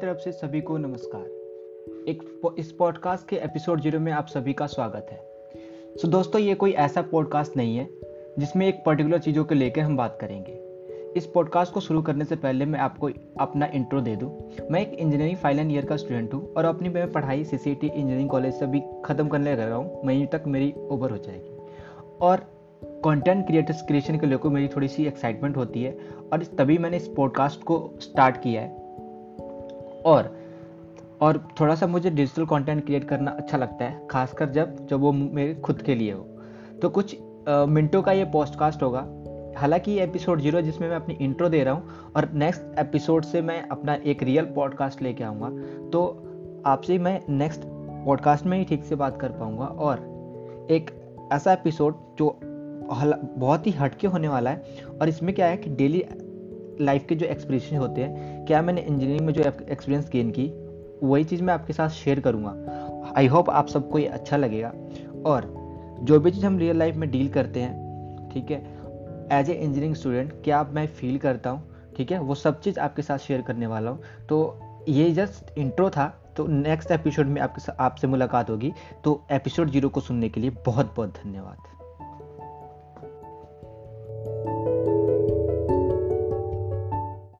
से सभी को नमस्कार। एक इस पॉडकास्ट के एपिसोड ज़ीरो में आप सभी का स्वागत है। सो so, दोस्तों ये कोई ऐसा पॉडकास्ट नहीं है जिसमें एक पर्टिकुलर चीज़ों को लेकर हम बात करेंगे। इस पॉडकास्ट को शुरू करने से पहले मैं आपको अपना इंट्रो दे दूँ। मैं एक इंजीनियरिंग फाइनल ईयर का स्टूडेंट हूँ और अपनी मैं पढ़ाई सीसीटी इंजीनियरिंग कॉलेज से भी ख़त्म करने लग रहा हूँ। मई तक मेरी ओवर हो जाएगी। और कंटेंट क्रिएटर्स क्रिएशन के लेकर मेरी थोड़ी सी एक्साइटमेंट होती है और तभी मैंने इस पॉडकास्ट को स्टार्ट किया है। और और थोड़ा सा मुझे डिजिटल कंटेंट क्रिएट करना अच्छा लगता है, खासकर जब जब वो मेरे खुद के लिए हो। तो कुछ मिनटों का ये पॉडकास्ट होगा। हालाँकि ये एपिसोड ज़ीरो जिसमें मैं अपनी इंट्रो दे रहा हूँ और नेक्स्ट एपिसोड से मैं अपना एक रियल पॉडकास्ट लेके आऊँगा। तो आपसे मैं नेक्स्ट पॉडकास्ट में ही ठीक से बात कर पाऊँगा और एक ऐसा एपिसोड जो बहुत ही हटके होने वाला है और इसमें क्या है कि डेली लाइफ के जो एक्सपीरियंस होते हैं, क्या मैंने इंजीनियरिंग में जो एक्सपीरियंस गेन की, वही चीज़ मैं आपके साथ शेयर करूँगा। आई होप आप सबको ये अच्छा लगेगा। और जो भी चीज़ हम रियल लाइफ में डील करते हैं, ठीक है एज ए इंजीनियरिंग स्टूडेंट क्या आप मैं फील करता हूँ, ठीक है, वो सब चीज़ आपके साथ शेयर करने वाला हूँ। तो ये जस्ट इंट्रो था तो नेक्स्ट एपिसोड में आपके साथ, आपसे मुलाकात होगी। तो एपिसोड ज़ीरो को सुनने के लिए बहुत बहुत धन्यवाद।